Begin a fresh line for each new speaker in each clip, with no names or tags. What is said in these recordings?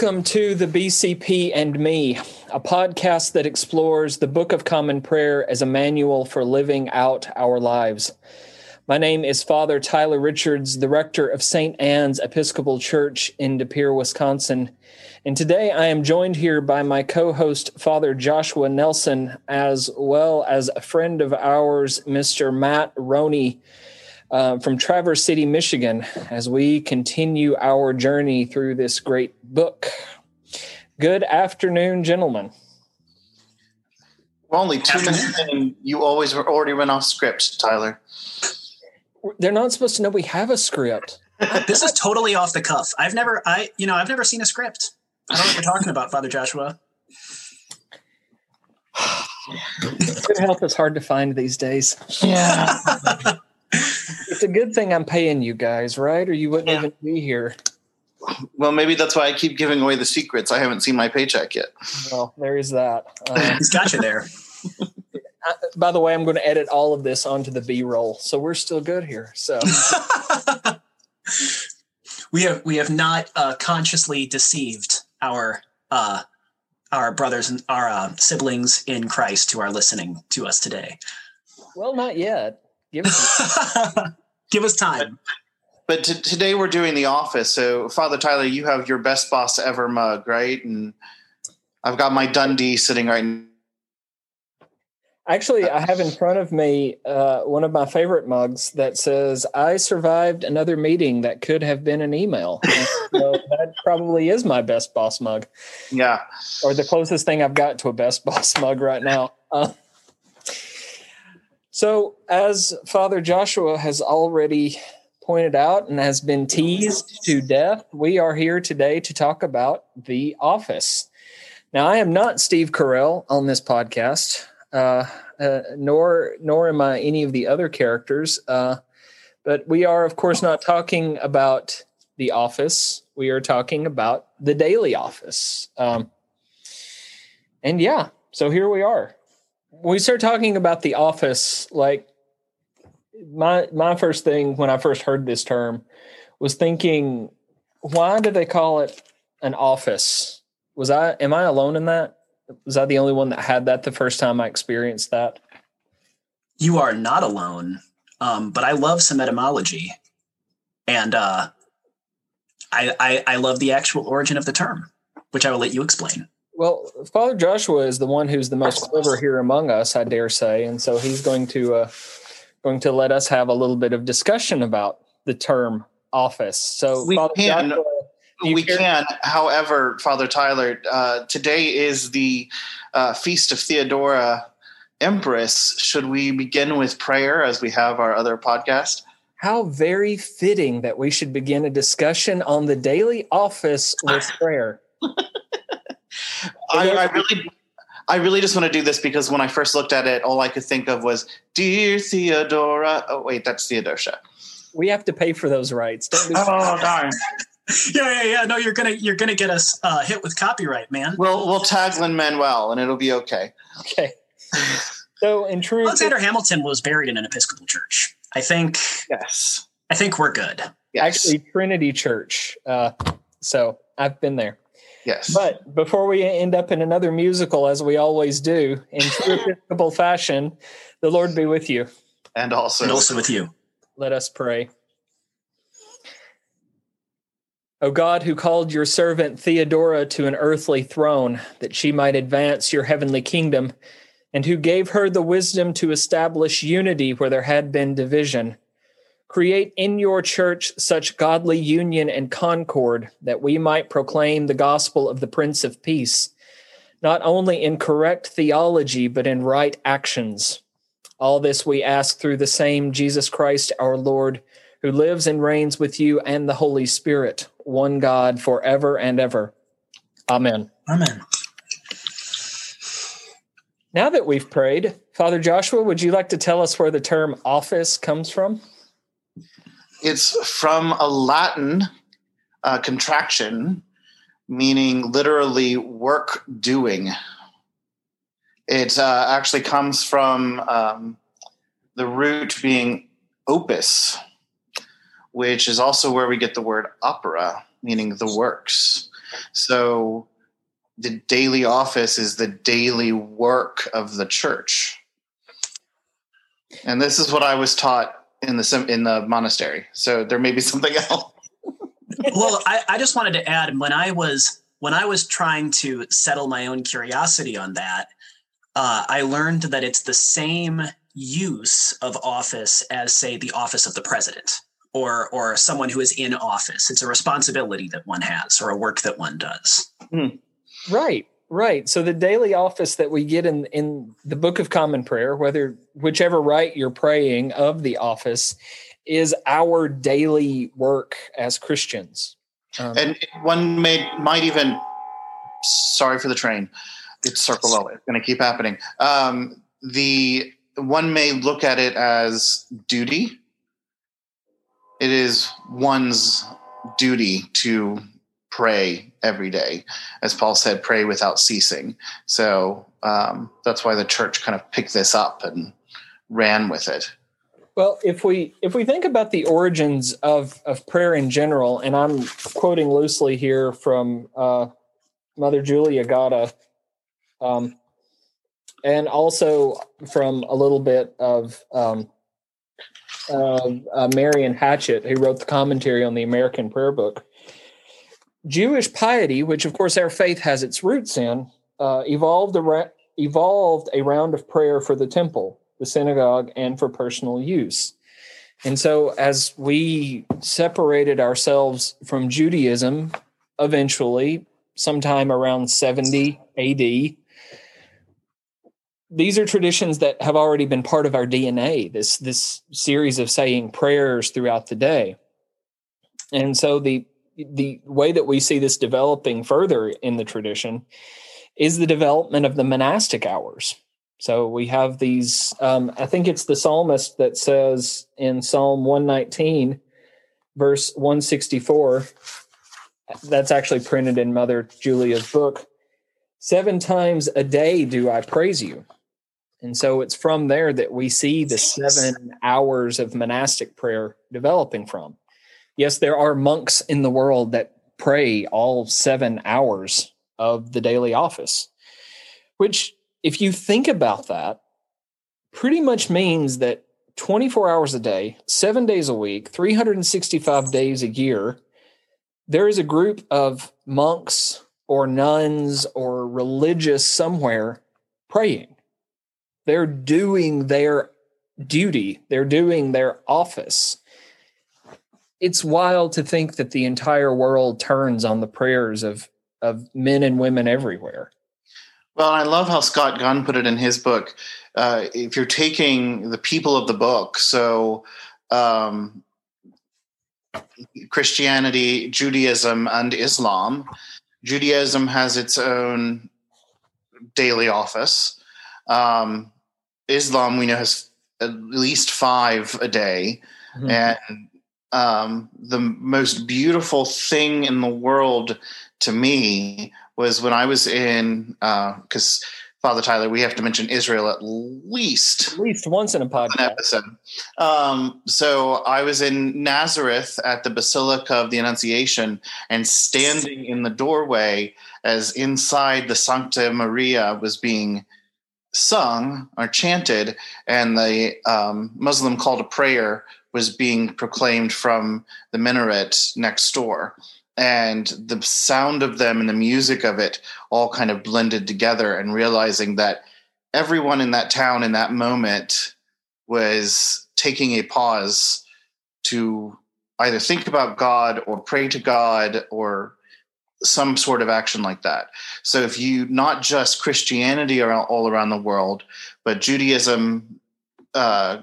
Welcome to the BCP and Me, a podcast that explores the Book of Common Prayer as a manual for living out our lives. My name is Father Tyler Richards, the rector of St. Anne's Episcopal Church in De Pere, Wisconsin. And today I am joined here by my co host, Father Joshua Nelson, as well as a friend of ours, Mr. Matt Rony uh, from Traverse City, Michigan, as we continue our journey through this great book. Good afternoon, gentlemen.
We're only two minutes in, and you always already run off script, Tyler.
They're not supposed to know we have a script.
this is totally off the cuff. I've never, I, you know, I've never seen a script. I don't know what you're talking about, Father Joshua.
Good help is hard to find these days.
Yeah.
it's a good thing I'm paying you guys, right? Or you wouldn't yeah. even be here.
Well, maybe that's why I keep giving away the secrets. I haven't seen my paycheck yet.
Well, there is that.
Uh, He's got you there.
by the way, I'm going to edit all of this onto the B roll, so we're still good here. So
we have we have not uh, consciously deceived our uh, our brothers and our uh, siblings in Christ who are listening to us today.
Well, not yet.
Give us, Give us time.
But, but t- today we're doing The Office. So, Father Tyler, you have your best boss ever mug, right? And I've got my Dundie sitting right
Actually, I have in front of me uh, one of my favorite mugs that says, I survived another meeting that could have been an email. so that probably is my best boss mug.
Yeah.
Or the closest thing I've got to a best boss mug right now. Uh, so, as Father Joshua has already pointed out and has been teased to death, we are here today to talk about The Office. Now, I am not Steve Carell on this podcast, uh, uh, nor nor am I any of the other characters. Uh, but we are, of course, not talking about The Office. We are talking about the Daily Office. Um, and yeah, so here we are we start talking about the office, like my my first thing when I first heard this term was thinking, why did they call it an office? Was I am I alone in that? Was I the only one that had that the first time I experienced that?
You are not alone. Um, but I love some etymology. And uh, I, I I love the actual origin of the term, which I will let you explain.
Well, Father Joshua is the one who's the most clever here among us, I dare say, and so he's going to uh, going to let us have a little bit of discussion about the term office. So
we Father can. Joshua, we care? can. However, Father Tyler, uh, today is the uh, feast of Theodora Empress. Should we begin with prayer as we have our other podcast?
How very fitting that we should begin a discussion on the daily office with prayer.
I, I really I really just want to do this because when I first looked at it, all I could think of was "Dear Theodora." Oh wait, that's Theodosia.
We have to pay for those rights.
Don't oh darn!
yeah, yeah, yeah. No, you're gonna you're gonna get us uh, hit with copyright, man.
We'll we'll tag Lin Manuel, and it'll be okay.
Okay. So in truth,
Alexander Hamilton was buried in an Episcopal church. I think.
Yes.
I think we're good.
Yes. Actually, Trinity Church. Uh, so I've been there.
Yes.
But before we end up in another musical, as we always do, in true Episcopal fashion, the Lord be with you.
And also,
and also with you.
Let us pray. O God, who called your servant Theodora to an earthly throne, that she might advance your heavenly kingdom, and who gave her the wisdom to establish unity where there had been division Create in your church such godly union and concord that we might proclaim the gospel of the Prince of Peace, not only in correct theology, but in right actions. All this we ask through the same Jesus Christ our Lord, who lives and reigns with you and the Holy Spirit, one God, forever and ever. Amen.
Amen.
Now that we've prayed, Father Joshua, would you like to tell us where the term office comes from?
It's from a Latin uh, contraction, meaning literally work doing. It uh, actually comes from um, the root being opus, which is also where we get the word opera, meaning the works. So the daily office is the daily work of the church. And this is what I was taught in the in the monastery. So there may be something else.
well, I, I just wanted to add when I was when I was trying to settle my own curiosity on that, uh, I learned that it's the same use of office as, say, the office of the president or or someone who is in office. It's a responsibility that one has or a work that one does.
Hmm. Right, right. So the daily office that we get in in the Book of Common Prayer, whether whichever rite you're praying of the office, is our daily work as Christians.
Um, and one may might even sorry for the train. It's circle well. It's going to keep happening. Um, the one may look at it as duty. It is one's duty to pray every day. As Paul said, pray without ceasing. So um, that's why the church kind of picked this up and ran with it.
Well, if we if we think about the origins of of prayer in general, and I'm quoting loosely here from uh, Mother Julia Gatta, um, and also from a little bit of um, uh, Marion Hatchett, who wrote the commentary on the American Prayer Book. Jewish piety, which of course our faith has its roots in, uh, evolved, ar- evolved a round of prayer for the temple, the synagogue, and for personal use. And so, as we separated ourselves from Judaism, eventually, sometime around 70 AD, these are traditions that have already been part of our DNA. This this series of saying prayers throughout the day, and so the the way that we see this developing further in the tradition is the development of the monastic hours. So we have these. Um, I think it's the psalmist that says in Psalm one nineteen, verse one sixty four. That's actually printed in Mother Julia's book. Seven times a day do I praise you. And so it's from there that we see the seven hours of monastic prayer developing from. Yes, there are monks in the world that pray all seven hours of the daily office, which, if you think about that, pretty much means that 24 hours a day, seven days a week, 365 days a year, there is a group of monks or nuns or religious somewhere praying they're doing their duty, they're doing their office. It's wild to think that the entire world turns on the prayers of, of men and women everywhere.
Well, I love how Scott Gunn put it in his book. Uh, if you're taking the people of the book, so um, Christianity, Judaism, and Islam, Judaism has its own daily office. Um, Islam, we know, has at least five a day. Mm-hmm. And um, the most beautiful thing in the world to me was when I was in, because uh, Father Tyler, we have to mention Israel at least
at least once in a podcast
episode. Um, so I was in Nazareth at the Basilica of the Annunciation, and standing in the doorway as inside the Sancta Maria was being sung or chanted, and the um, Muslim called a prayer was being proclaimed from the minaret next door. And the sound of them and the music of it all kind of blended together, and realizing that everyone in that town in that moment was taking a pause to either think about God or pray to God or some sort of action like that. So if you not just Christianity around, all around the world, but Judaism, uh,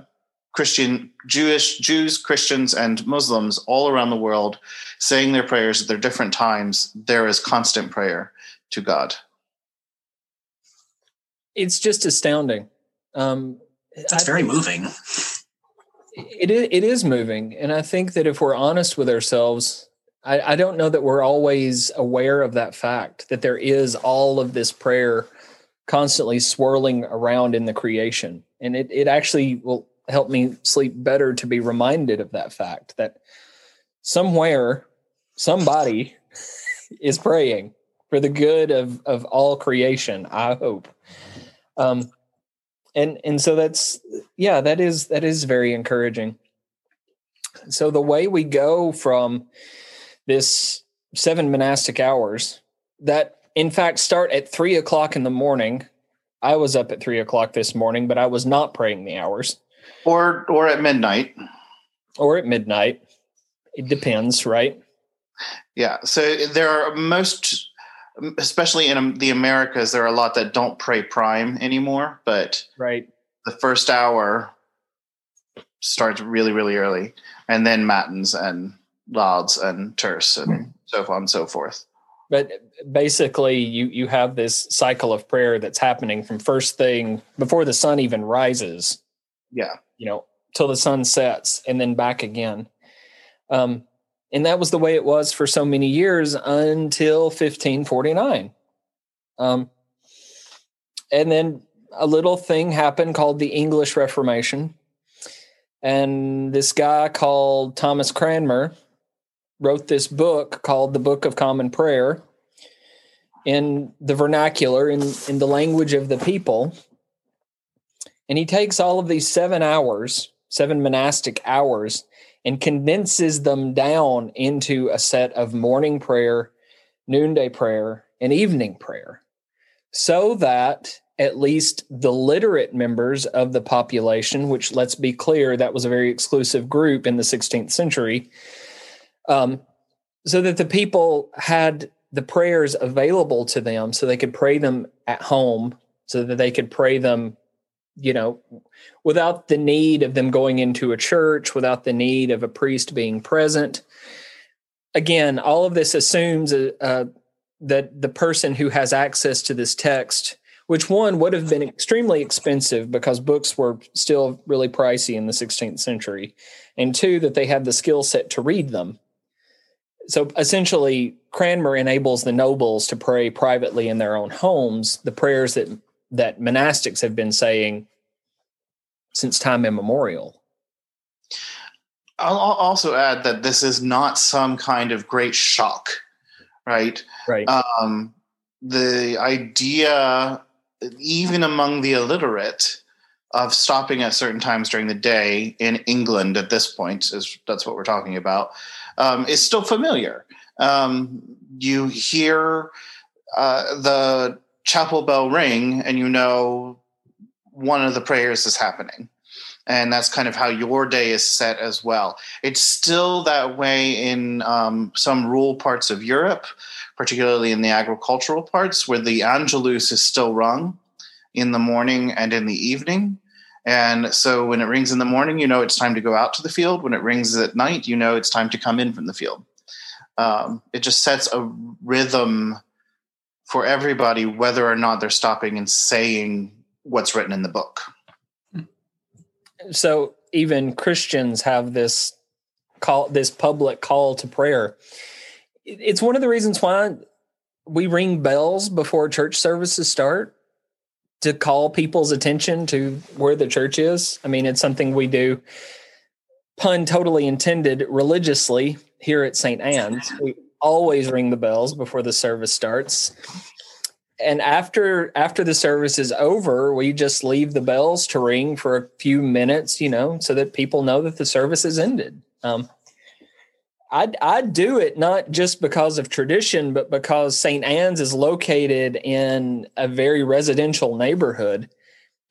Christian, Jewish, Jews, Christians, and Muslims all around the world saying their prayers at their different times, there is constant prayer to God.
It's just astounding. Um,
That's very moving.
It is, it is moving. And I think that if we're honest with ourselves, I, I don't know that we're always aware of that fact that there is all of this prayer constantly swirling around in the creation. And it, it actually will help me sleep better to be reminded of that fact that somewhere, somebody is praying for the good of of all creation. I hope. Um, and and so that's yeah, that is that is very encouraging. So the way we go from this seven monastic hours that in fact start at three o'clock in the morning. I was up at three o'clock this morning, but I was not praying the hours.
Or or at midnight.
Or at midnight. It depends, right?
Yeah. So there are most especially in the Americas, there are a lot that don't pray prime anymore, but
right.
The first hour starts really, really early, and then matins and lauds and terce and mm. so on and so forth
but basically you you have this cycle of prayer that's happening from first thing before the sun even rises
yeah.
you know till the sun sets and then back again. Um and that was the way it was for so many years until 1549 um and then a little thing happened called the english reformation. And this guy called thomas cranmer wrote this book called the Book of Common Prayer in the vernacular, in, in the language of the people. And he takes all of these seven hours, seven monastic hours, and condenses them down into a set of morning prayer, noonday prayer, and evening prayer so that at least the literate members of the population, which let's be clear, that was a very exclusive group in the 16th century, um, so that the people had the prayers available to them so they could pray them at home so that they could pray them you know without the need of them going into a church without the need of a priest being present. Again all of this assumes uh, uh, that the person who has access to this text which one would have been extremely expensive because books were still really pricey in the 16th century and two that they had the skill set to read them. So essentially cranmer enables the nobles to pray privately in their own homes the prayers that that monastics have been saying since time immemorial.
I'll also add that this is not some kind of great shock right?
Right.
Um, the idea even among the illiterate of stopping at certain times during the day in england at this point is that's what we're talking about um, is still familiar. Um, you hear uh, the chapel bell ring, and you know one of the prayers is happening. And that's kind of how your day is set as well. It's still that way in um, some rural parts of Europe, particularly in the agricultural parts, where the Angelus is still rung in the morning and in the evening. And so when it rings in the morning, you know it's time to go out to the field. When it rings at night, you know it's time to come in from the field. Um, it just sets a rhythm for everybody, whether or not they're stopping and saying what's written in the book.
So even Christians have this call, this public call to prayer. It's one of the reasons why we ring bells before church services start to call people's attention to where the church is. I mean, it's something we do, pun totally intended, religiously here at St. Anne's. We always ring the bells before the service starts. And after after the service is over, we just leave the bells to ring for a few minutes, you know, so that people know that the service has ended. Um, I I do it not just because of tradition, but because St. Anne's is located in a very residential neighborhood,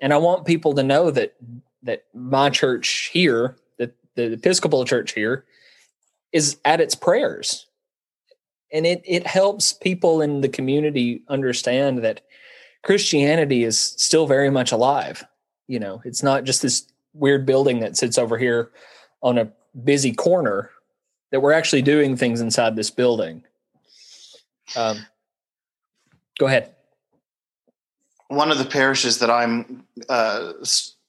and I want people to know that that my church here, that the Episcopal Church here, is at its prayers, and it it helps people in the community understand that Christianity is still very much alive. You know, it's not just this weird building that sits over here on a busy corner that we're actually doing things inside this building. Um, go ahead.
One of the parishes that I'm uh,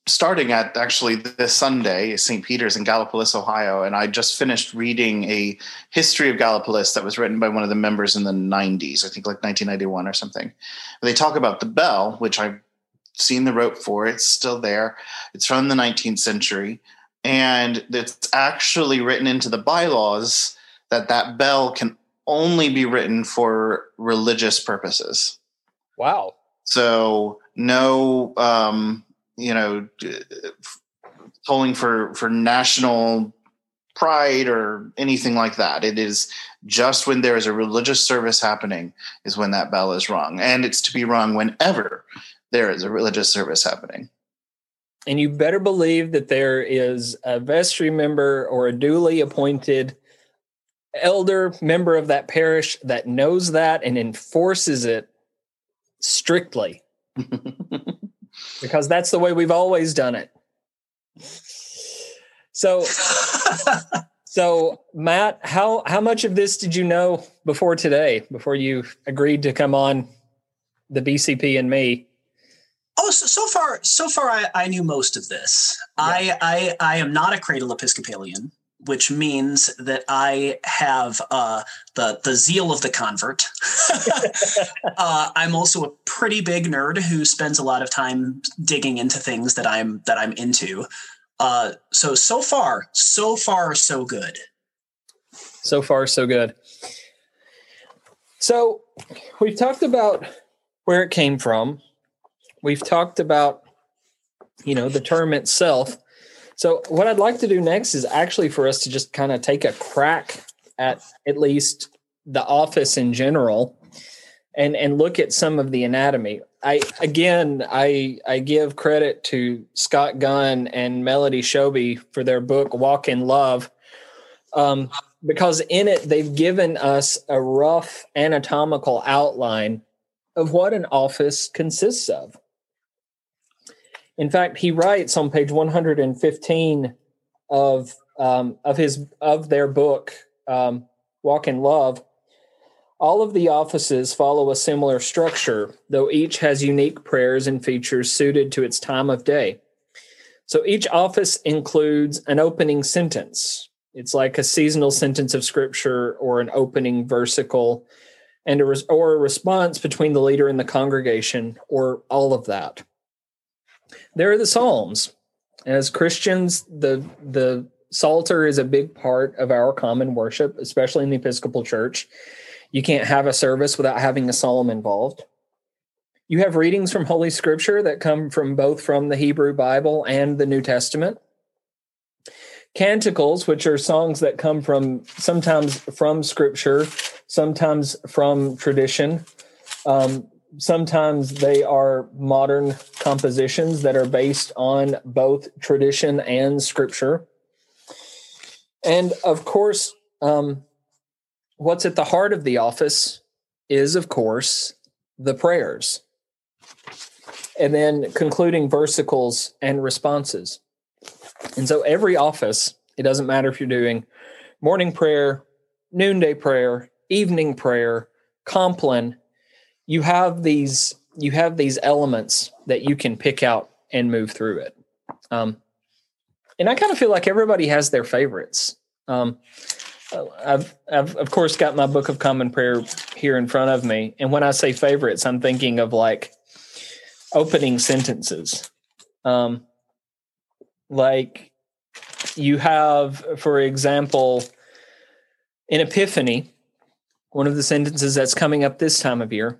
starting at actually this Sunday St. Peter's in Gallipolis, Ohio, and I just finished reading a history of Gallipolis that was written by one of the members in the 90s, I think like 1991 or something. They talk about the bell, which I've seen the rope for. It's still there. It's from the 19th century and it's actually written into the bylaws that that bell can only be written for religious purposes.
Wow.
So no, um, you know, tolling for for national pride or anything like that. It is just when there is a religious service happening is when that bell is rung, and it's to be rung whenever there is a religious service happening.
And you better believe that there is a vestry member or a duly appointed elder member of that parish that knows that and enforces it strictly because that's the way we've always done it. So, so Matt, how how much of this did you know before today? Before you agreed to come on the BCP and me?
Oh, so, so far, so far, I, I knew most of this. Yeah. I, I I am not a cradle Episcopalian which means that I have uh, the the zeal of the convert. uh, I'm also a pretty big nerd who spends a lot of time digging into things that I'm that I'm into. Uh, so so far, so far, so good.
So far, so good. So we've talked about where it came from. We've talked about you know the term itself so, what I'd like to do next is actually for us to just kind of take a crack at at least the office in general and and look at some of the anatomy. I again I I give credit to Scott Gunn and Melody Shobe for their book Walk in Love. Um, because in it they've given us a rough anatomical outline of what an office consists of. In fact, he writes on page 115 of um, of his of their book um, Walk in Love. All of the offices follow a similar structure, though each has unique prayers and features suited to its time of day. So each office includes an opening sentence. It's like a seasonal sentence of scripture or an opening versicle and a res- or a response between the leader and the congregation or all of that there are the Psalms. As Christians, the the Psalter is a big part of our common worship, especially in the Episcopal Church. You can't have a service without having a psalm involved. You have readings from Holy Scripture that come from both from the Hebrew Bible and the New Testament. Canticles, which are songs that come from sometimes from Scripture, sometimes from tradition. Um, sometimes they are modern compositions that are based on both tradition and scripture. And of course, um, what's at the heart of the office is, of course, the prayers. And then concluding versicles and responses. And so every office, it doesn't matter if you're doing morning prayer, noonday prayer, evening prayer, compline, you have these you have these elements that you can pick out and move through it. Um, and I kind of feel like everybody has their favorites. Um, I've, I've of course got my book of common prayer here in front of me, and when I say favorites, I'm thinking of like opening sentences. Um, like you have, for example, in Epiphany, one of the sentences that's coming up this time of year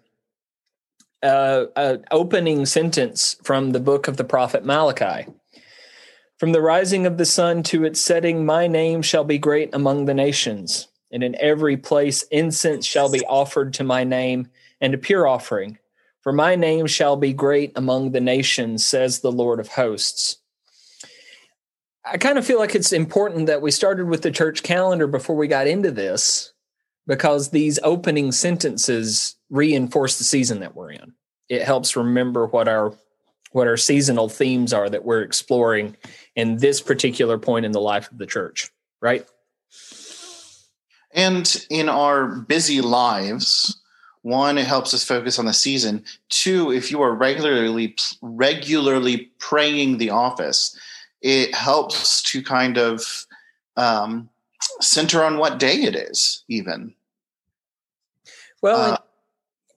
uh, an opening sentence from the book of the prophet Malachi. From the rising of the sun to its setting, my name shall be great among the nations, and in every place incense shall be offered to my name, and a pure offering. For my name shall be great among the nations, says the Lord of hosts. I kind of feel like it's important that we started with the church calendar before we got into this because these opening sentences reinforce the season that we're in. It helps remember what our what our seasonal themes are that we're exploring in this particular point in the life of the church, right?
And in our busy lives, one, it helps us focus on the season. Two, if you are regularly regularly praying the office, it helps to kind of um, center on what day it is, even.
Well,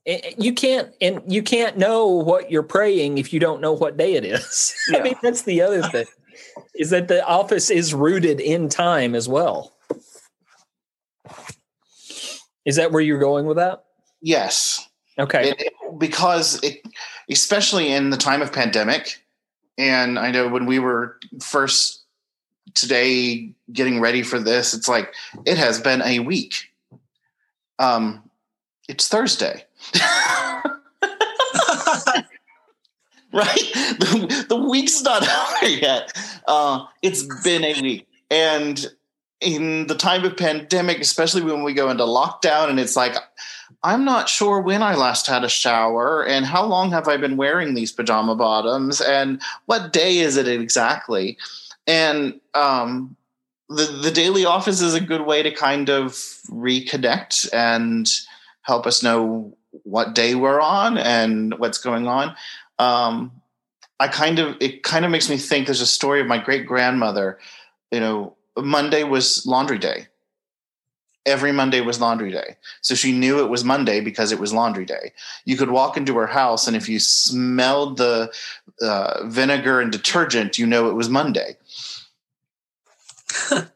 uh, you can't and you can't know what you're praying if you don't know what day it is. Yeah. I mean, that's the other thing is that the office is rooted in time as well. Is that where you're going with that?
Yes.
Okay.
It, it, because it, especially in the time of pandemic, and I know when we were first today getting ready for this, it's like it has been a week. Um, it's Thursday. right? The, the, week's not over yet. Uh, it's been a week. And in the time of pandemic, especially when we go into lockdown, and it's like, I'm not sure when I last had a shower and how long have I been wearing these pajama bottoms and what day is it exactly? And um, the, the daily office is a good way to kind of reconnect and help us know what day we're on and what's going on. Um, I kind of it kind of makes me think there's a story of my great grandmother. You know, Monday was laundry day. Every Monday was laundry day. So she knew it was Monday because it was laundry day. You could walk into her house, and if you smelled the uh, vinegar and detergent, you know it was Monday.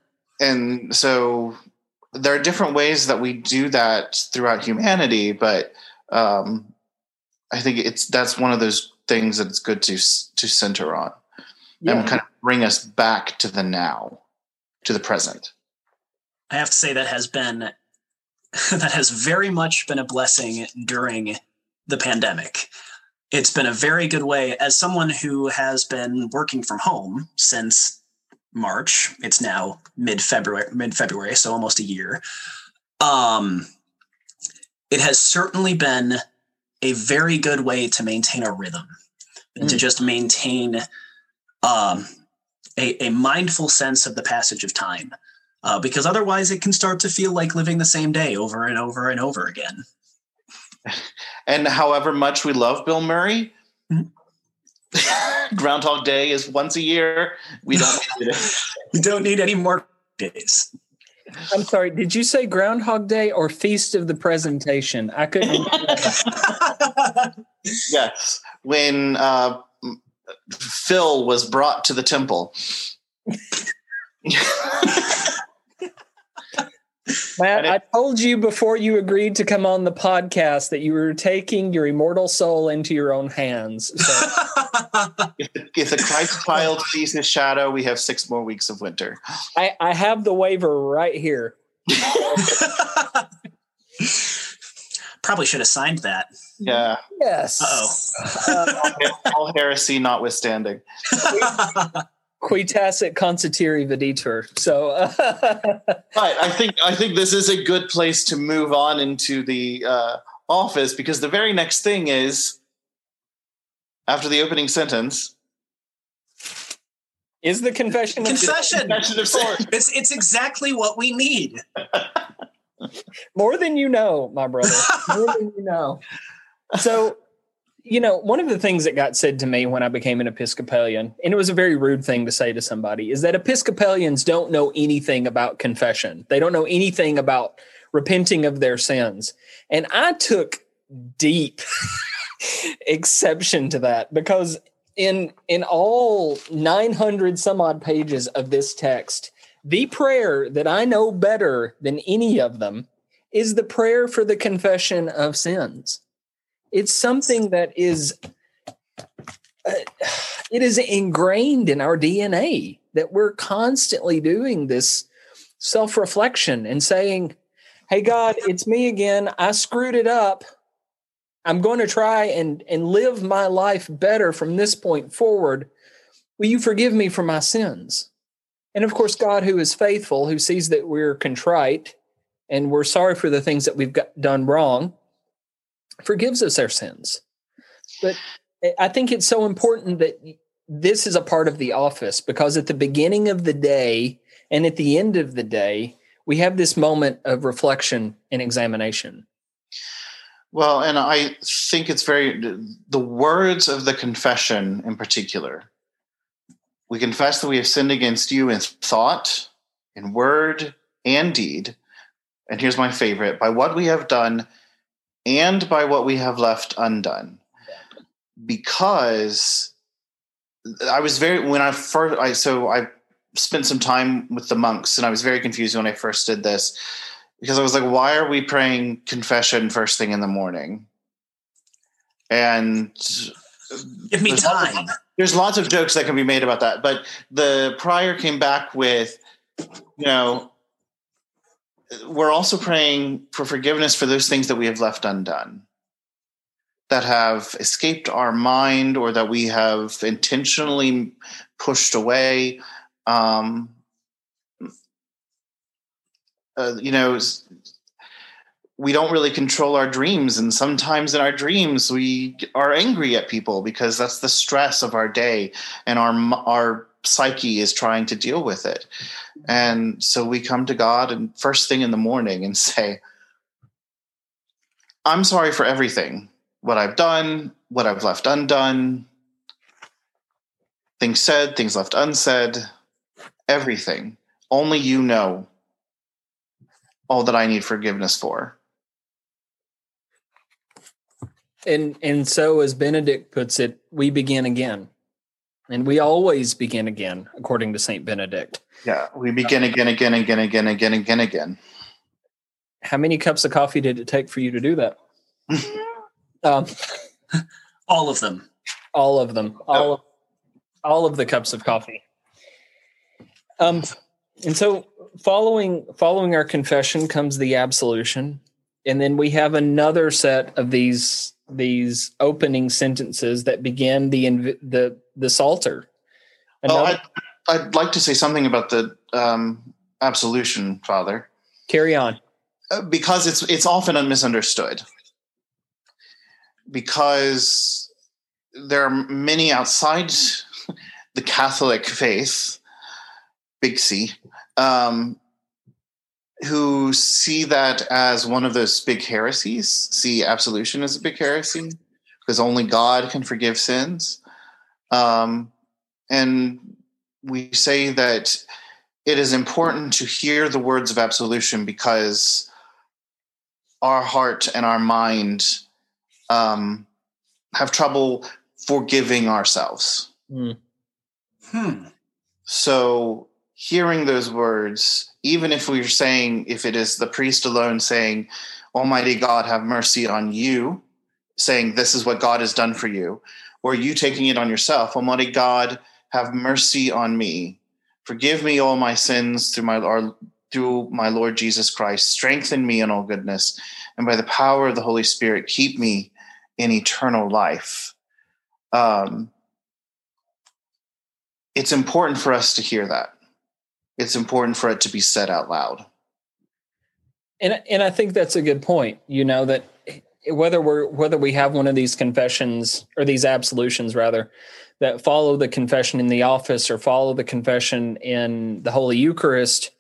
and so there are different ways that we do that throughout humanity, but um, I think it's that's one of those things that it's good to to center on yeah. and kind of bring us back to the now, to the present.
I have to say that has been that has very much been a blessing during the pandemic. It's been a very good way as someone who has been working from home since March. It's now mid February, mid February, so almost a year. Um, it has certainly been a very good way to maintain a rhythm and mm. to just maintain um, a, a, mindful sense of the passage of time. Uh, because otherwise, it can start to feel like living the same day over and over and over again.
And however much we love Bill Murray, mm-hmm. Groundhog Day is once a year. We don't
need it. we don't need any more days.
I'm sorry. Did you say Groundhog Day or Feast of the Presentation? I couldn't.
yes, when uh, Phil was brought to the temple.
Matt, I told you before you agreed to come on the podcast that you were taking your immortal soul into your own hands. So.
if, the, Christ child sees his shadow, we have six more weeks of winter.
I, I have the waiver right here.
Probably should have signed that.
Yeah.
Yes.
oh.
all heresy notwithstanding
qui tacet consentire videtur. So,
right. I think I think this is a good place to move on into the uh, office because the very next thing is after the opening sentence
is the confession.
Confession. Of, confession of sin. It's it's exactly what we need.
More than you know, my brother. More than you know. So you know, one of the things that got said to me when I became an Episcopalian, and it was a very rude thing to say to somebody, is that Episcopalians don't know anything about confession. They don't know anything about repenting of their sins. And I took deep exception to that because in in all 900 some odd pages of this text, the prayer that I know better than any of them is the prayer for the confession of sins it's something that is uh, it is ingrained in our DNA that we're constantly doing this self-reflection and saying, "Hey God, it's me again. I screwed it up. I'm going to try and and live my life better from this point forward. Will you forgive me for my sins?" And of course, God, who is faithful, who sees that we're contrite and we're sorry for the things that we've got, done wrong, forgives us our sins. But I think it's so important that this is a part of the office because at the beginning of the day and at the end of the day, we have this moment of reflection and examination.
Well, and I think it's very, the words of the confession in particular. We confess that we have sinned against you in thought, in word, and deed. And here's my favorite by what we have done and by what we have left undone. Because I was very when I first I so I spent some time with the monks and I was very confused when I first did this. because I was like, why are we praying confession first thing in the morning? And
give me time.
there's lots of jokes that can be made about that, but the prior came back with, you know, we're also praying for forgiveness for those things that we have left undone that have escaped our mind or that we have intentionally pushed away. Um, uh, you know we don't really control our dreams and sometimes in our dreams we are angry at people because that's the stress of our day and our our psyche is trying to deal with it. And so we come to god and first thing in the morning and say i'm sorry for everything. What i've done what i've left undone. Things said things left unsaid. Everything. Only you know all that i need forgiveness for.
And and so as benedict puts it we begin again and we always begin again according to saint benedict.
Yeah we begin again again again again again again again.
How many cups of coffee did it take for you to do that? Um,
all of them.
all of them. All of, all of the cups of coffee. Um and so following following our confession comes the absolution. And then we have another set of these these opening sentences that begin the the the psalter.
oh, I'd, I'd, like to say something about the um, absolution, Father.
Carry on,
uh, because it's it's often misunderstood. Because there are many outside the Catholic faith, big C, um, who see that as one of those big heresies, see absolution as a big heresy, because only God can forgive sins. Um, and we say that it is important to hear the words of absolution because our heart and our mind um, have trouble forgiving ourselves.
Mm.
Hmm.
So, hearing those words even if we're saying, if it is the priest alone saying, Almighty God, have mercy on you, saying, This is what God has done for you, or you taking it on yourself, Almighty God, have mercy on me. Forgive me all my sins through my, our, through my Lord Jesus Christ. Strengthen me in all goodness. And by the power of the Holy Spirit, keep me in eternal life. Um, it's important for us to hear that it's important for it to be said out loud.
And and I think that's a good point. You know that whether we're whether we have one of these confessions or these absolutions rather that follow the confession in the office or follow the confession in the Holy Eucharist,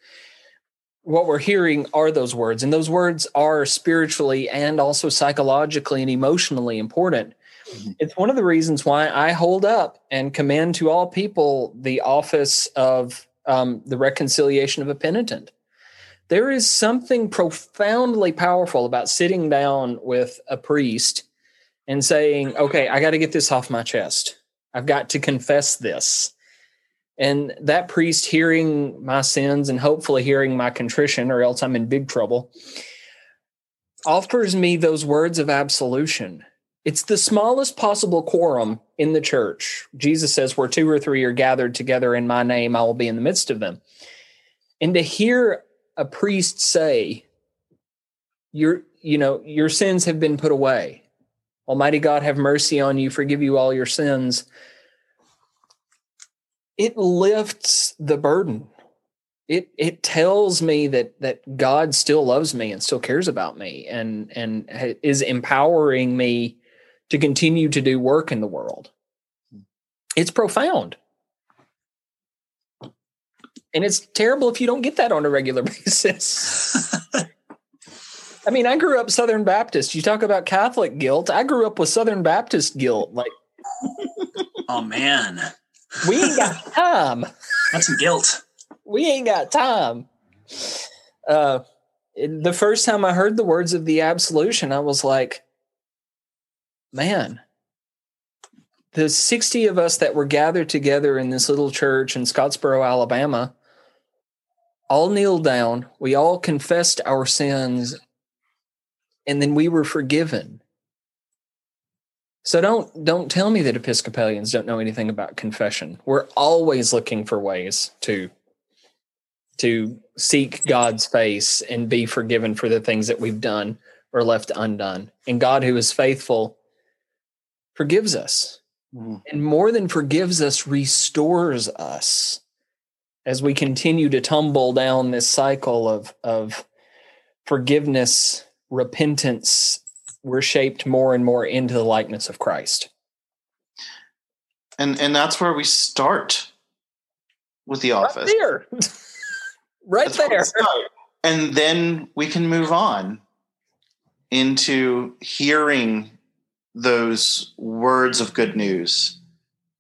what we're hearing are those words, and those words are spiritually and also psychologically and emotionally important. Mm-hmm. It's one of the reasons why I hold up and commend to all people the office of um, the reconciliation of a penitent. There is something profoundly powerful about sitting down with a priest and saying, okay, I got to get this off my chest. I've got to confess this. And that priest hearing my sins and hopefully hearing my contrition, or else I'm in big trouble, offers me those words of absolution it's the smallest possible quorum in the church. Jesus says, Where two or three are gathered together in my name, I will be in the midst of them. And to hear a priest say, Your, you know, your sins have been put away. Almighty God, have mercy on you, forgive you all your sins. It lifts the burden. It it tells me that that God still loves me and still cares about me and and is empowering me to continue to do work in the world. It's profound. And it's terrible if you don't get that on a regular basis. I mean, I grew up Southern Baptist. You talk about Catholic guilt. I grew up with Southern Baptist guilt. Like,
oh man,
we ain't got time.
That's some guilt.
We ain't got time. Uh, the first time I heard the words of the absolution, I was like, man, the 60 of us that were gathered together in this little church in Scottsboro, Alabama, all kneeled down, we all confessed our sins, and then we were forgiven. So don't don't tell me that Episcopalians don't know anything about confession. We're always looking for ways to to seek God's face and be forgiven for the things that we've done or left undone. And God who is faithful forgives us. Mm. And more than forgives us restores us as we continue to tumble down this cycle of of forgiveness, repentance, we're shaped more and more into the likeness of Christ.
And and that's where we start with the office.
Right there. right that's there.
And then we can move on into hearing those words of good news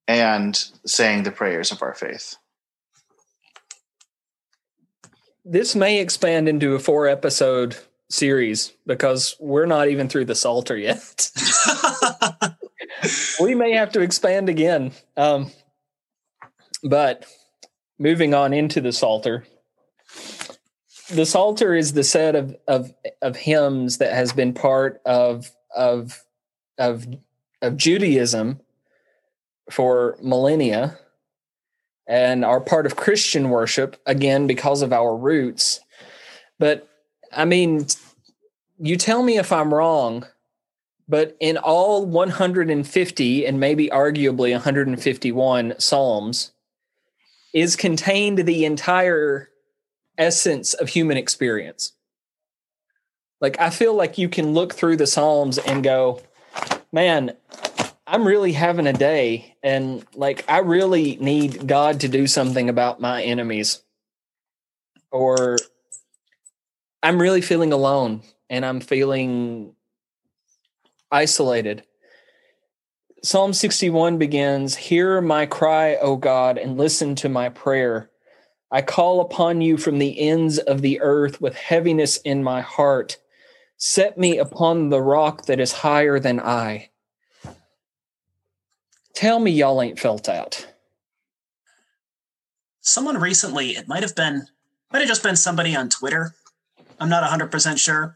and saying the prayers of our faith.
This may expand into a four episode series because we're not even through the Psalter yet. we may have to expand again. Um, but moving on into the Psalter, the Psalter is the set of, of, of hymns that has been part of, of, of, of Judaism for millennia and are part of Christian worship, again, because of our roots. But I mean, you tell me if I'm wrong, but in all 150 and maybe arguably 151 Psalms is contained the entire essence of human experience. Like, I feel like you can look through the Psalms and go, man, I'm really having a day. And like, I really need God to do something about my enemies. Or I'm really feeling alone and I'm feeling isolated. Psalm 61 begins Hear my cry, O God, and listen to my prayer. I call upon you from the ends of the earth with heaviness in my heart. Set me upon the rock that is higher than I. Tell me y'all ain't felt out.
Someone recently, it might have been, might have just been somebody on Twitter, I'm not 100% sure.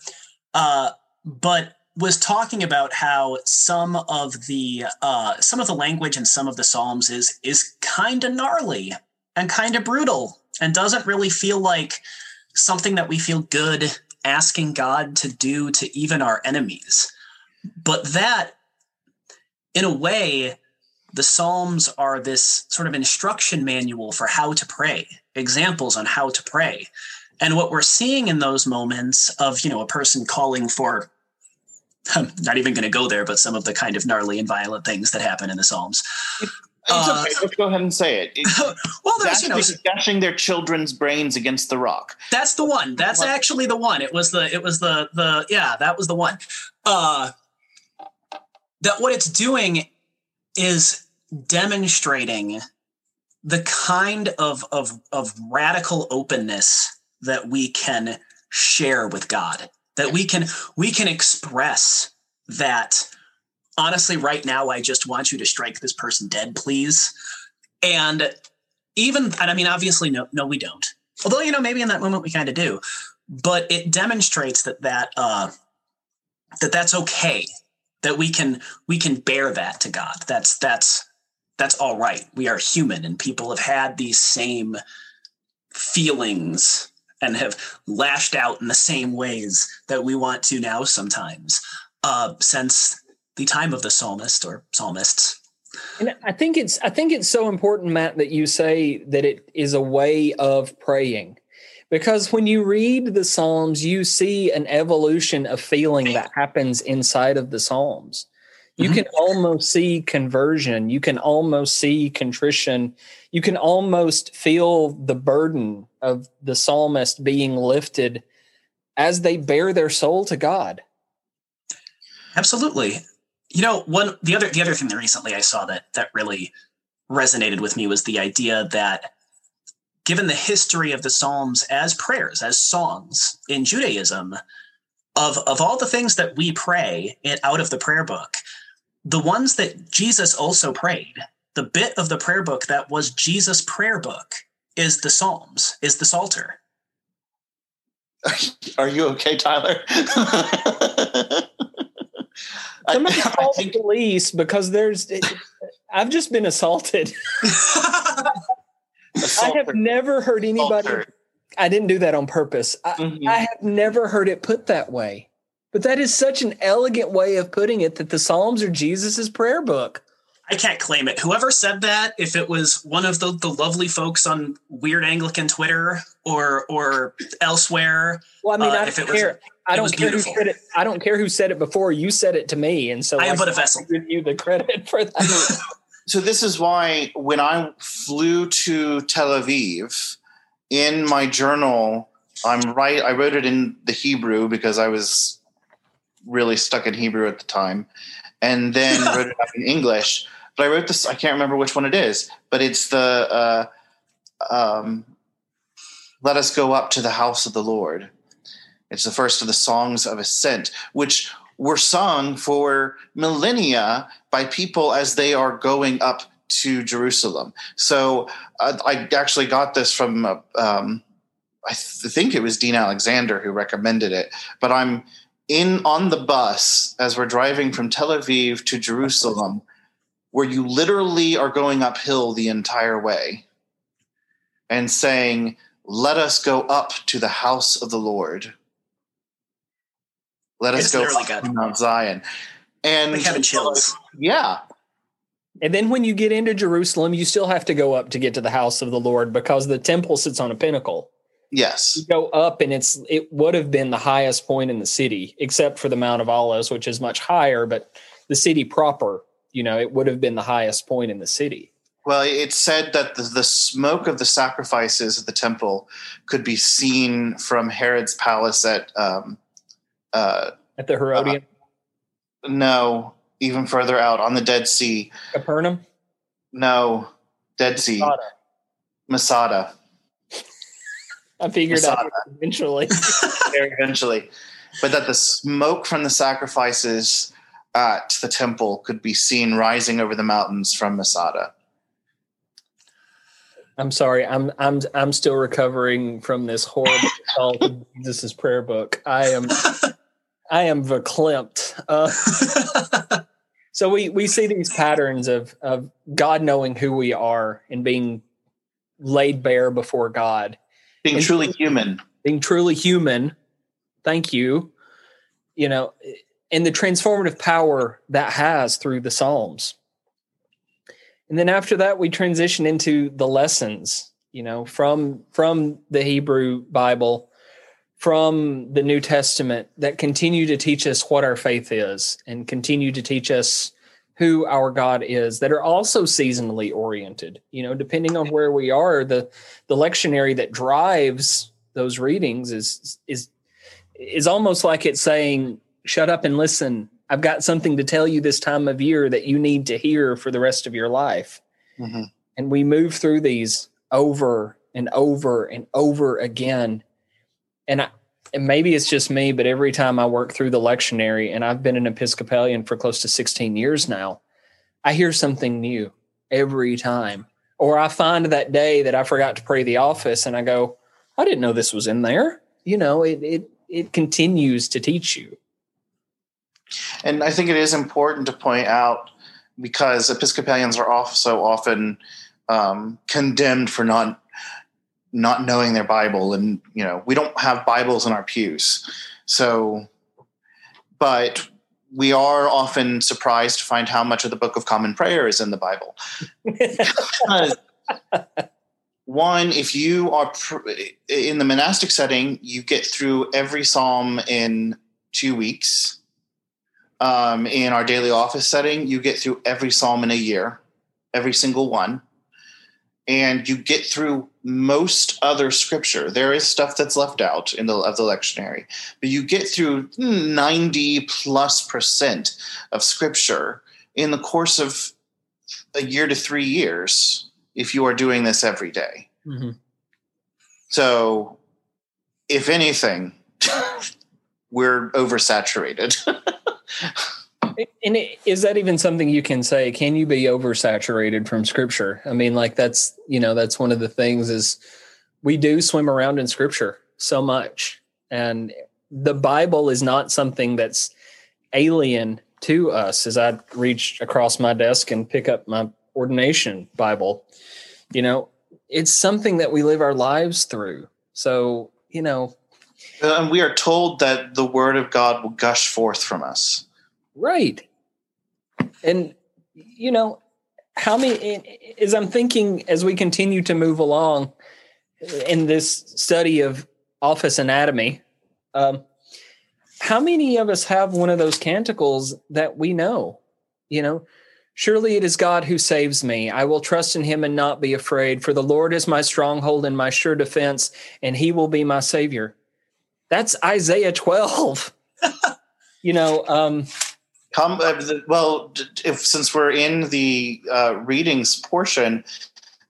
Uh, but was talking about how some of the uh, some of the language in some of the psalms is is kind of gnarly and kind of brutal and doesn't really feel like something that we feel good asking God to do to even our enemies. But that, in a way, the Psalms are this sort of instruction manual for how to pray, examples on how to pray. And what we're seeing in those moments of, you know, a person calling for I'm not even going to go there, but some of the kind of gnarly and violent things that happen in the Psalms.
It's uh, okay. Let's go ahead and say it. well, there's you know dashing their children's brains against the rock.
That's the one. That's actually the one. It was the. It was the. The yeah. That was the one. Uh, that what it's doing is demonstrating the kind of of of radical openness that we can share with God, that we can we can express that honestly right now I just want you to strike this person dead, please. And even and I mean obviously no no we don't. Although you know maybe in that moment we kind of do. But it demonstrates that that uh that that's okay that we can we can bear that to God. That's that's that's all right. We are human and people have had these same feelings and have lashed out in the same ways that we want to now sometimes uh, since the time of the psalmist or psalmists.
And I think it's I think it's so important, Matt, that you say that it is a way of praying. Because when you read the Psalms, you see an evolution of feeling that happens inside of the Psalms. You mm-hmm. can almost see conversion. You can almost see contrition you can almost feel the burden of the psalmist being lifted as they bare their soul to God.
Absolutely. You know, one the other the other thing that recently I saw that that really resonated with me was the idea that given the history of the Psalms as prayers, as songs in Judaism, of of all the things that we pray out of the prayer book, the ones that Jesus also prayed the bit of the prayer book that was Jesus' prayer book is the Psalms, is the Psalter.
Are you okay, Tyler?
Somebody I, call the police because there's. I've just been assaulted. I have never heard anybody. I didn't do that on purpose. I, mm-hmm. I have never heard it put that way. But that is such an elegant way of putting it that the Psalms are Jesus's prayer book.
I can't claim it. Whoever said that, if it was one of the, the lovely folks on Weird Anglican Twitter or or elsewhere.
Well, I mean, uh, I don't care. Was, I don't care beautiful. who said it. I don't care who said it before. You said it to me, and so
I am but a vessel.
Give you the credit for that.
so this is why when I flew to Tel Aviv, in my journal, I'm right. I wrote it in the Hebrew because I was really stuck in Hebrew at the time, and then wrote it up in English but I wrote this. I can't remember which one it is, but it's the uh, um, "Let us go up to the house of the Lord." It's the first of the songs of ascent, which were sung for millennia by people as they are going up to Jerusalem. So uh, I actually got this from, uh, um, I th- think it was Dean Alexander who recommended it. But I'm in on the bus as we're driving from Tel Aviv to Jerusalem, where you literally are going uphill the entire way and saying, Let us go up to the house of the Lord. Let us go up to Mount Zion. And
like having chills.
Yeah.
And then when you get into Jerusalem, you still have to go up to get to the house of the Lord because the temple sits on a pinnacle.
Yes.
You go up and it's it would have been the highest point in the city, except for the Mount of Olives, which is much higher, but the city proper you know, it would have been the highest point in the city.
Well, it's said that the, the smoke of the sacrifices at the temple could be seen from Herod's palace at um, uh,
at the Herodium.
Uh, no, even further out on the Dead Sea.
Capernaum.
No, Dead Sea. Masada. Masada.
I figured Masada. out eventually.
eventually, but that the smoke from the sacrifices at the temple could be seen rising over the mountains from Masada.
I'm sorry. I'm I'm I'm still recovering from this horrible called Jesus' prayer book. I am I am verklempt. Uh, so we we see these patterns of of God knowing who we are and being laid bare before God,
being and truly human,
being truly human. Thank you. You know, and the transformative power that has through the Psalms. And then after that, we transition into the lessons, you know, from from the Hebrew Bible, from the New Testament that continue to teach us what our faith is and continue to teach us who our God is that are also seasonally oriented. You know, depending on where we are, the the lectionary that drives those readings is is is almost like it's saying shut up and listen. I've got something to tell you this time of year that you need to hear for the rest of your life. Mm-hmm. And we move through these over and over and over again. And I, and maybe it's just me, but every time I work through the lectionary, and I've been an Episcopalian for close to 16 years now, I hear something new every time. Or I find that day that I forgot to pray the office and I go, I didn't know this was in there. You know, it it it continues to teach you.
And I think it is important to point out because Episcopalians are also often um, condemned for not not knowing their Bible, and you know we don't have Bibles in our pews, so but we are often surprised to find how much of the Book of Common Prayer is in the Bible. one, if you are pr- in the monastic setting, you get through every psalm in two weeks um, in our daily office setting, you get through every psalm in a year, every single one, and you get through most other scripture. There is stuff that's left out in the of the lectionary, but you get through ninety plus percent of scripture in the course of a year to three years if you are doing this every day. Mm-hmm. So, if anything, we're oversaturated.
and is that even something you can say? Can you be oversaturated from scripture? I mean, like that's, you know, that's one of the things is we do swim around in scripture so much. And the Bible is not something that's alien to us as I reach across my desk and pick up my ordination Bible. You know, it's something that we live our lives through. So, you know,
and we are told that the word of God will gush forth from us.
Right. And, you know, how many, as I'm thinking, as we continue to move along in this study of office anatomy, um, how many of us have one of those canticles that we know? You know, surely it is God who saves me. I will trust in him and not be afraid, for the Lord is my stronghold and my sure defense, and he will be my savior. That's Isaiah 12. you know, um,
Come, uh, well, if since we're in the uh, readings portion,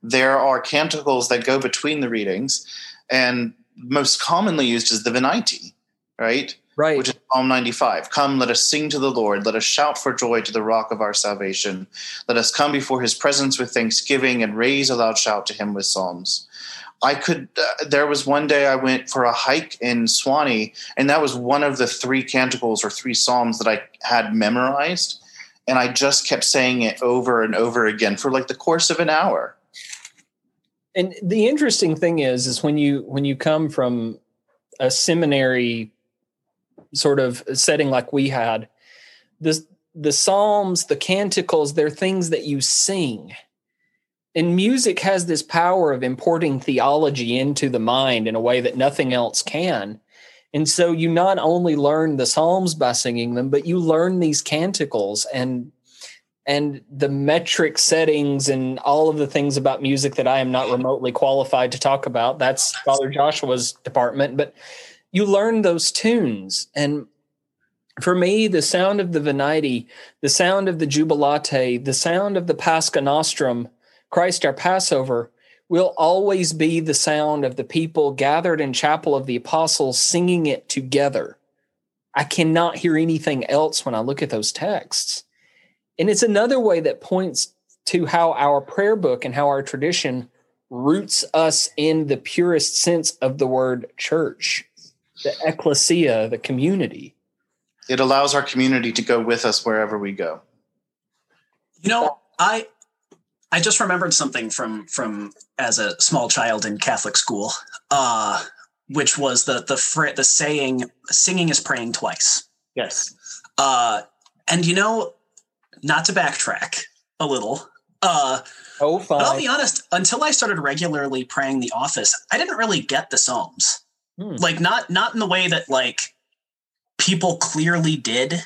there are canticles that go between the readings, and most commonly used is the Venite, right?
right.
which is Psalm 95. Come, let us sing to the Lord. Let us shout for joy to the rock of our salvation. Let us come before his presence with thanksgiving and raise a loud shout to him with psalms. I could, uh, there was one day I went for a hike in Sewanee, and that was one of the three canticles or three psalms that I had memorized. And I just kept saying it over and over again for like the course of an hour.
And the interesting thing is, is when you when you come from a seminary sort of setting like we had, the the psalms, the canticles, they're things that you sing. And music has this power of importing theology into the mind in a way that nothing else can. And so you not only learn the psalms by singing them, but you learn these canticles and and the metric settings and all of the things about music that I am not remotely qualified to talk about. That's Father Joshua's department, but you learn those tunes. And for me, the sound of the Venite, the sound of the Jubilate, the sound of the Pascha Nostrum, Christ our Passover, will always be the sound of the people gathered in chapel of the apostles singing it together. I cannot hear anything else when I look at those texts. And it's another way that points to how our prayer book and how our tradition roots us in the purest sense of the word church the ecclesia, the community.
It allows our community to go with us wherever we go.
You know, I I just remembered something from from as a small child in Catholic school, uh, which was the the fr- the saying "singing is praying twice."
Yes.
Uh, and you know, not to backtrack a little. Uh,
oh, fine.
But I'll be honest. Until I started regularly praying the Office, I didn't really get the Psalms. Hmm. Like not not in the way that like people clearly did,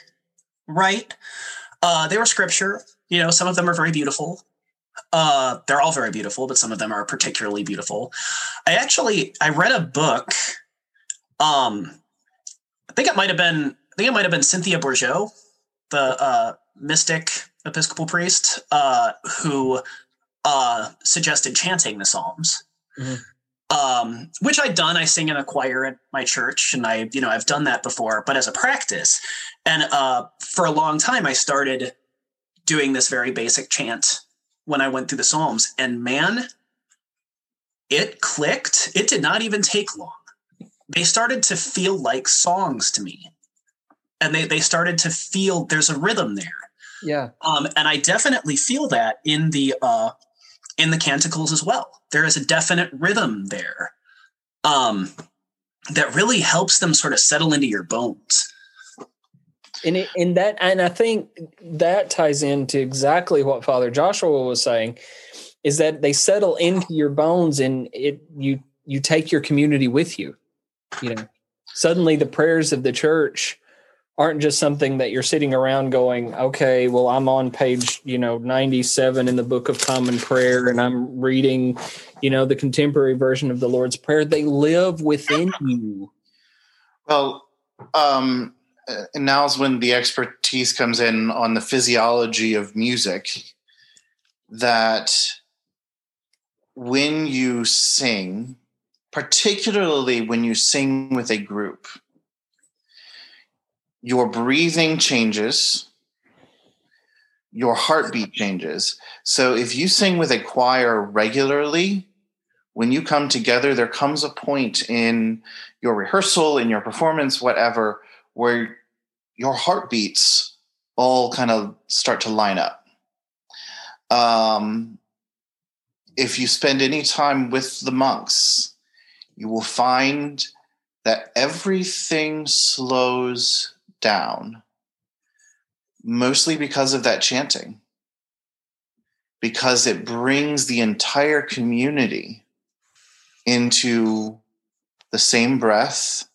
right? Uh, they were scripture. You know, some of them are very beautiful. Uh, they're all very beautiful, but some of them are particularly beautiful. I actually I read a book. Um, I think it might have been I think it might have been Cynthia Bourgeault, the uh, mystic Episcopal priest, uh, who uh, suggested chanting the Psalms. Mm-hmm um, which I'd done. I sing in a choir at my church, and I, you know, I've done that before, but as a practice. And uh, for a long time, I started doing this very basic chant when I went through the Psalms, and man, it clicked. It did not even take long. They started to feel like songs to me, and they they started to feel there's a rhythm there.
Yeah.
Um, and I definitely feel that in the uh, in the canticles as well. There is a definite rhythm there um, that really helps them sort of settle into your bones.
And it, and that and I think that ties into exactly what Father Joshua was saying is that they settle into your bones and it you you take your community with you. You know, suddenly the prayers of the church aren't just something that you're sitting around going, okay, well, I'm on page, you know, 97 in the Book of Common Prayer and I'm reading, you know, the contemporary version of the Lord's Prayer. They live within you.
Well, um, Uh, and now's when the expertise comes in on the physiology of music that when you sing, particularly when you sing with a group, your breathing changes, your heartbeat changes. So if you sing with a choir regularly, when you come together, there comes a point in your rehearsal, in your performance, whatever, where your heartbeats all kind of start to line up. Um, if you spend any time with the monks, you will find that everything slows down, mostly because of that chanting, because it brings the entire community into the same breath,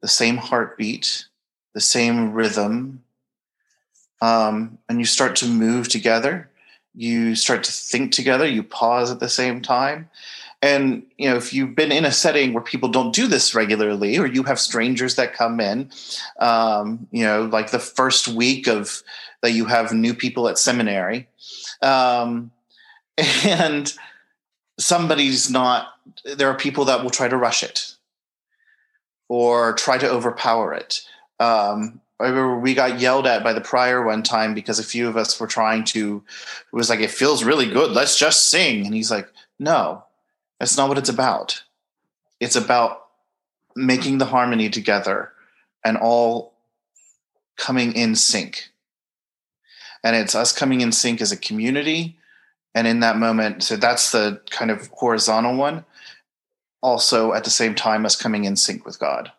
the same heartbeat, the same rhythm. Um, and you start to move together. You start to think together. You pause at the same time. And you know, if you've been in a setting where people don't do this regularly, or you have strangers that come in, um, you know, like the first week of that you have new people at seminary, um, and somebody's not. There are people that will try to rush it or try to overpower it. Um, I remember we got yelled at by the prior one time because a few of us were trying to. It was like it feels really good. Let's just sing, and he's like, "No, that's not what it's about. It's about making the harmony together and all coming in sync. And it's us coming in sync as a community. And in that moment, so that's the kind of horizontal one. Also, at the same time, us coming in sync with God,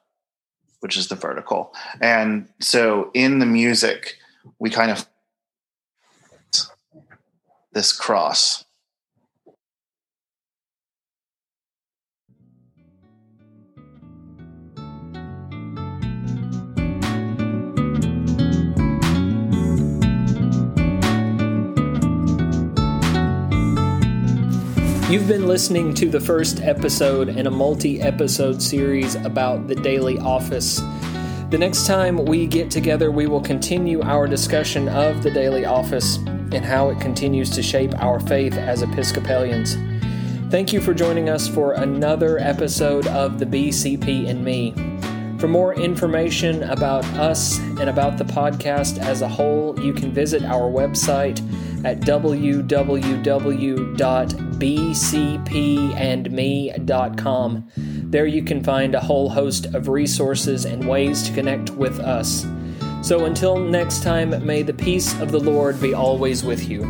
which is the vertical. And so in the music, we kind of this cross
You've been listening to the first episode in a multi episode series about the daily office. The next time we get together, we will continue our discussion of the daily office and how it continues to shape our faith as Episcopalians. Thank you for joining us for another episode of the BCP and Me. For more information about us and about the podcast as a whole, you can visit our website at www.bcpandme.com. There you can find a whole host of resources and ways to connect with us. So until next time, may the peace of the Lord be always with you.